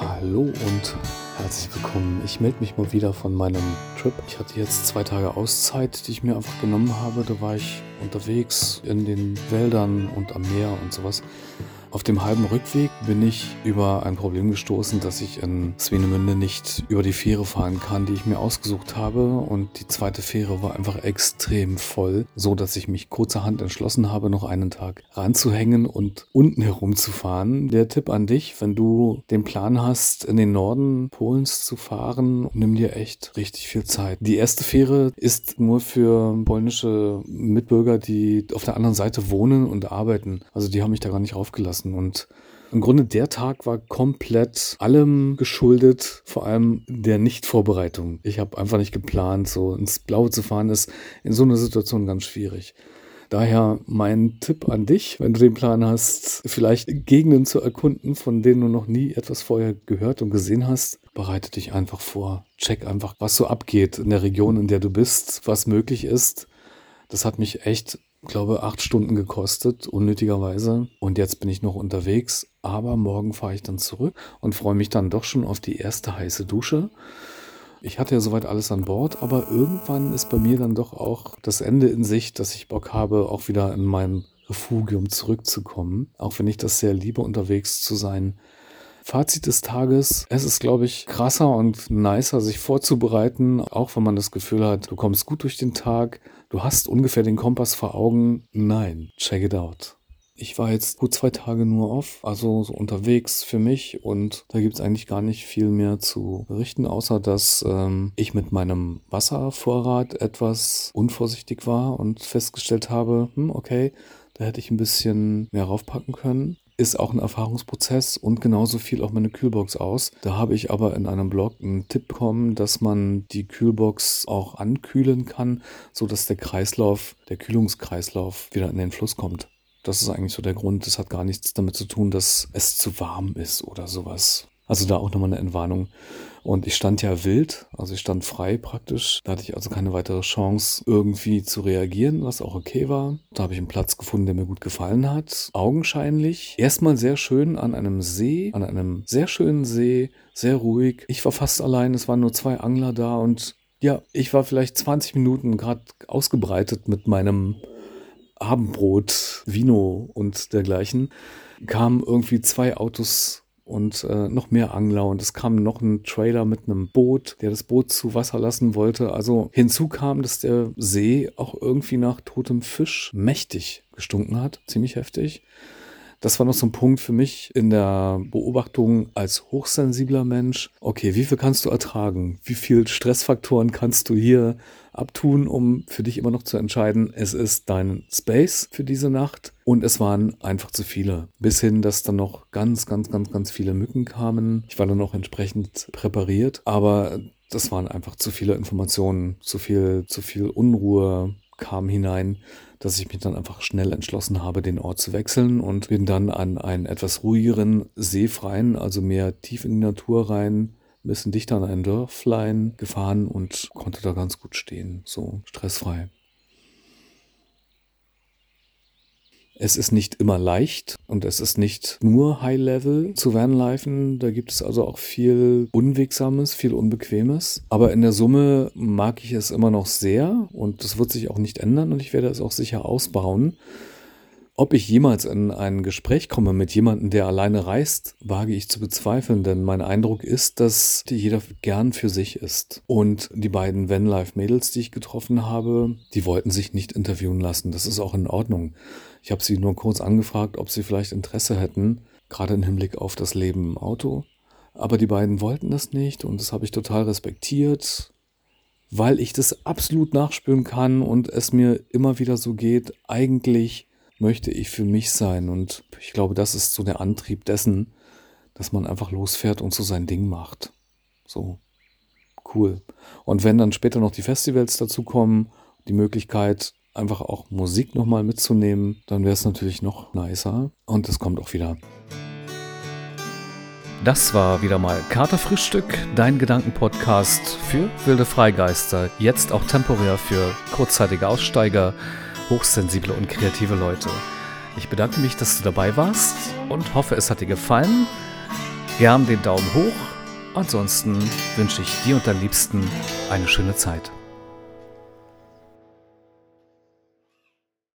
Hallo und herzlich willkommen. Ich melde mich mal wieder von meinem Trip. Ich hatte jetzt zwei Tage Auszeit, die ich mir einfach genommen habe. Da war ich unterwegs in den Wäldern und am Meer und sowas. Auf dem halben Rückweg bin ich über ein Problem gestoßen, dass ich in Swinemünde nicht über die Fähre fahren kann, die ich mir ausgesucht habe. Und die zweite Fähre war einfach extrem voll, so dass ich mich kurzerhand entschlossen habe, noch einen Tag ranzuhängen und unten herumzufahren. Der Tipp an dich, wenn du den Plan hast, in den Norden Polens zu fahren, nimm dir echt richtig viel Zeit. Die erste Fähre ist nur für polnische Mitbürger, die auf der anderen Seite wohnen und arbeiten. Also die haben mich da gar nicht raufgelassen lassen. Und im Grunde der Tag war komplett allem geschuldet, vor allem der Nichtvorbereitung. Ich habe einfach nicht geplant, so ins Blaue zu fahren, ist in so einer Situation ganz schwierig. Daher mein Tipp an dich, wenn du den Plan hast, vielleicht Gegenden zu erkunden, von denen du noch nie etwas vorher gehört und gesehen hast, bereite dich einfach vor. Check einfach, was so abgeht in der Region, in der du bist, was möglich ist. Das hat mich echt glaube, acht Stunden gekostet, unnötigerweise. Und jetzt bin ich noch unterwegs. Aber morgen fahre ich dann zurück und freue mich dann doch schon auf die erste heiße Dusche. Ich hatte ja soweit alles an Bord, aber irgendwann ist bei mir dann doch auch das Ende in Sicht, dass ich Bock habe, auch wieder in mein Refugium zurückzukommen. Auch wenn ich das sehr liebe, unterwegs zu sein. Fazit des Tages. Es ist, glaube ich, krasser und nicer, sich vorzubereiten, auch wenn man das Gefühl hat, du kommst gut durch den Tag, du hast ungefähr den Kompass vor Augen. Nein, check it out. Ich war jetzt gut zwei Tage nur off, also so unterwegs für mich und da gibt es eigentlich gar nicht viel mehr zu berichten, außer dass ähm, ich mit meinem Wasservorrat etwas unvorsichtig war und festgestellt habe, hm, okay, da hätte ich ein bisschen mehr raufpacken können ist auch ein Erfahrungsprozess und genauso viel auch meine Kühlbox aus. Da habe ich aber in einem Blog einen Tipp bekommen, dass man die Kühlbox auch ankühlen kann, so dass der Kreislauf, der Kühlungskreislauf wieder in den Fluss kommt. Das ist eigentlich so der Grund. Das hat gar nichts damit zu tun, dass es zu warm ist oder sowas. Also da auch nochmal eine Entwarnung. Und ich stand ja wild, also ich stand frei praktisch. Da hatte ich also keine weitere Chance, irgendwie zu reagieren, was auch okay war. Da habe ich einen Platz gefunden, der mir gut gefallen hat. Augenscheinlich. Erstmal sehr schön an einem See, an einem sehr schönen See, sehr ruhig. Ich war fast allein, es waren nur zwei Angler da und ja, ich war vielleicht 20 Minuten gerade ausgebreitet mit meinem Abendbrot, Vino und dergleichen. Kamen irgendwie zwei Autos und äh, noch mehr Angler und es kam noch ein Trailer mit einem Boot, der das Boot zu Wasser lassen wollte. Also hinzu kam, dass der See auch irgendwie nach totem Fisch mächtig gestunken hat, ziemlich heftig. Das war noch so ein Punkt für mich in der Beobachtung als hochsensibler Mensch. Okay, wie viel kannst du ertragen? Wie viel Stressfaktoren kannst du hier abtun, um für dich immer noch zu entscheiden, es ist dein Space für diese Nacht und es waren einfach zu viele. Bis hin, dass dann noch ganz, ganz, ganz, ganz viele Mücken kamen. Ich war dann auch entsprechend präpariert, aber das waren einfach zu viele Informationen, zu viel, zu viel Unruhe kam hinein, dass ich mich dann einfach schnell entschlossen habe, den Ort zu wechseln und bin dann an einen etwas ruhigeren, seefreien, also mehr tief in die Natur rein, ein bisschen dichter an ein Dörflein gefahren und konnte da ganz gut stehen, so stressfrei. Es ist nicht immer leicht und es ist nicht nur High-Level zu vanlifen. Da gibt es also auch viel Unwegsames, viel Unbequemes. Aber in der Summe mag ich es immer noch sehr und das wird sich auch nicht ändern und ich werde es auch sicher ausbauen. Ob ich jemals in ein Gespräch komme mit jemandem, der alleine reist, wage ich zu bezweifeln, denn mein Eindruck ist, dass jeder gern für sich ist. Und die beiden Vanlife-Mädels, die ich getroffen habe, die wollten sich nicht interviewen lassen. Das ist auch in Ordnung. Ich habe sie nur kurz angefragt, ob sie vielleicht Interesse hätten, gerade im Hinblick auf das Leben im Auto. Aber die beiden wollten das nicht und das habe ich total respektiert, weil ich das absolut nachspüren kann und es mir immer wieder so geht, eigentlich möchte ich für mich sein. Und ich glaube, das ist so der Antrieb dessen, dass man einfach losfährt und so sein Ding macht. So cool. Und wenn dann später noch die Festivals dazu kommen, die Möglichkeit, einfach auch Musik nochmal mitzunehmen, dann wäre es natürlich noch nicer. Und es kommt auch wieder. Das war wieder mal Katerfrühstück, dein Gedankenpodcast für wilde Freigeister, jetzt auch temporär für kurzzeitige Aussteiger hochsensible und kreative Leute. Ich bedanke mich, dass du dabei warst und hoffe, es hat dir gefallen. gern den Daumen hoch. Ansonsten wünsche ich dir und deinen Liebsten eine schöne Zeit.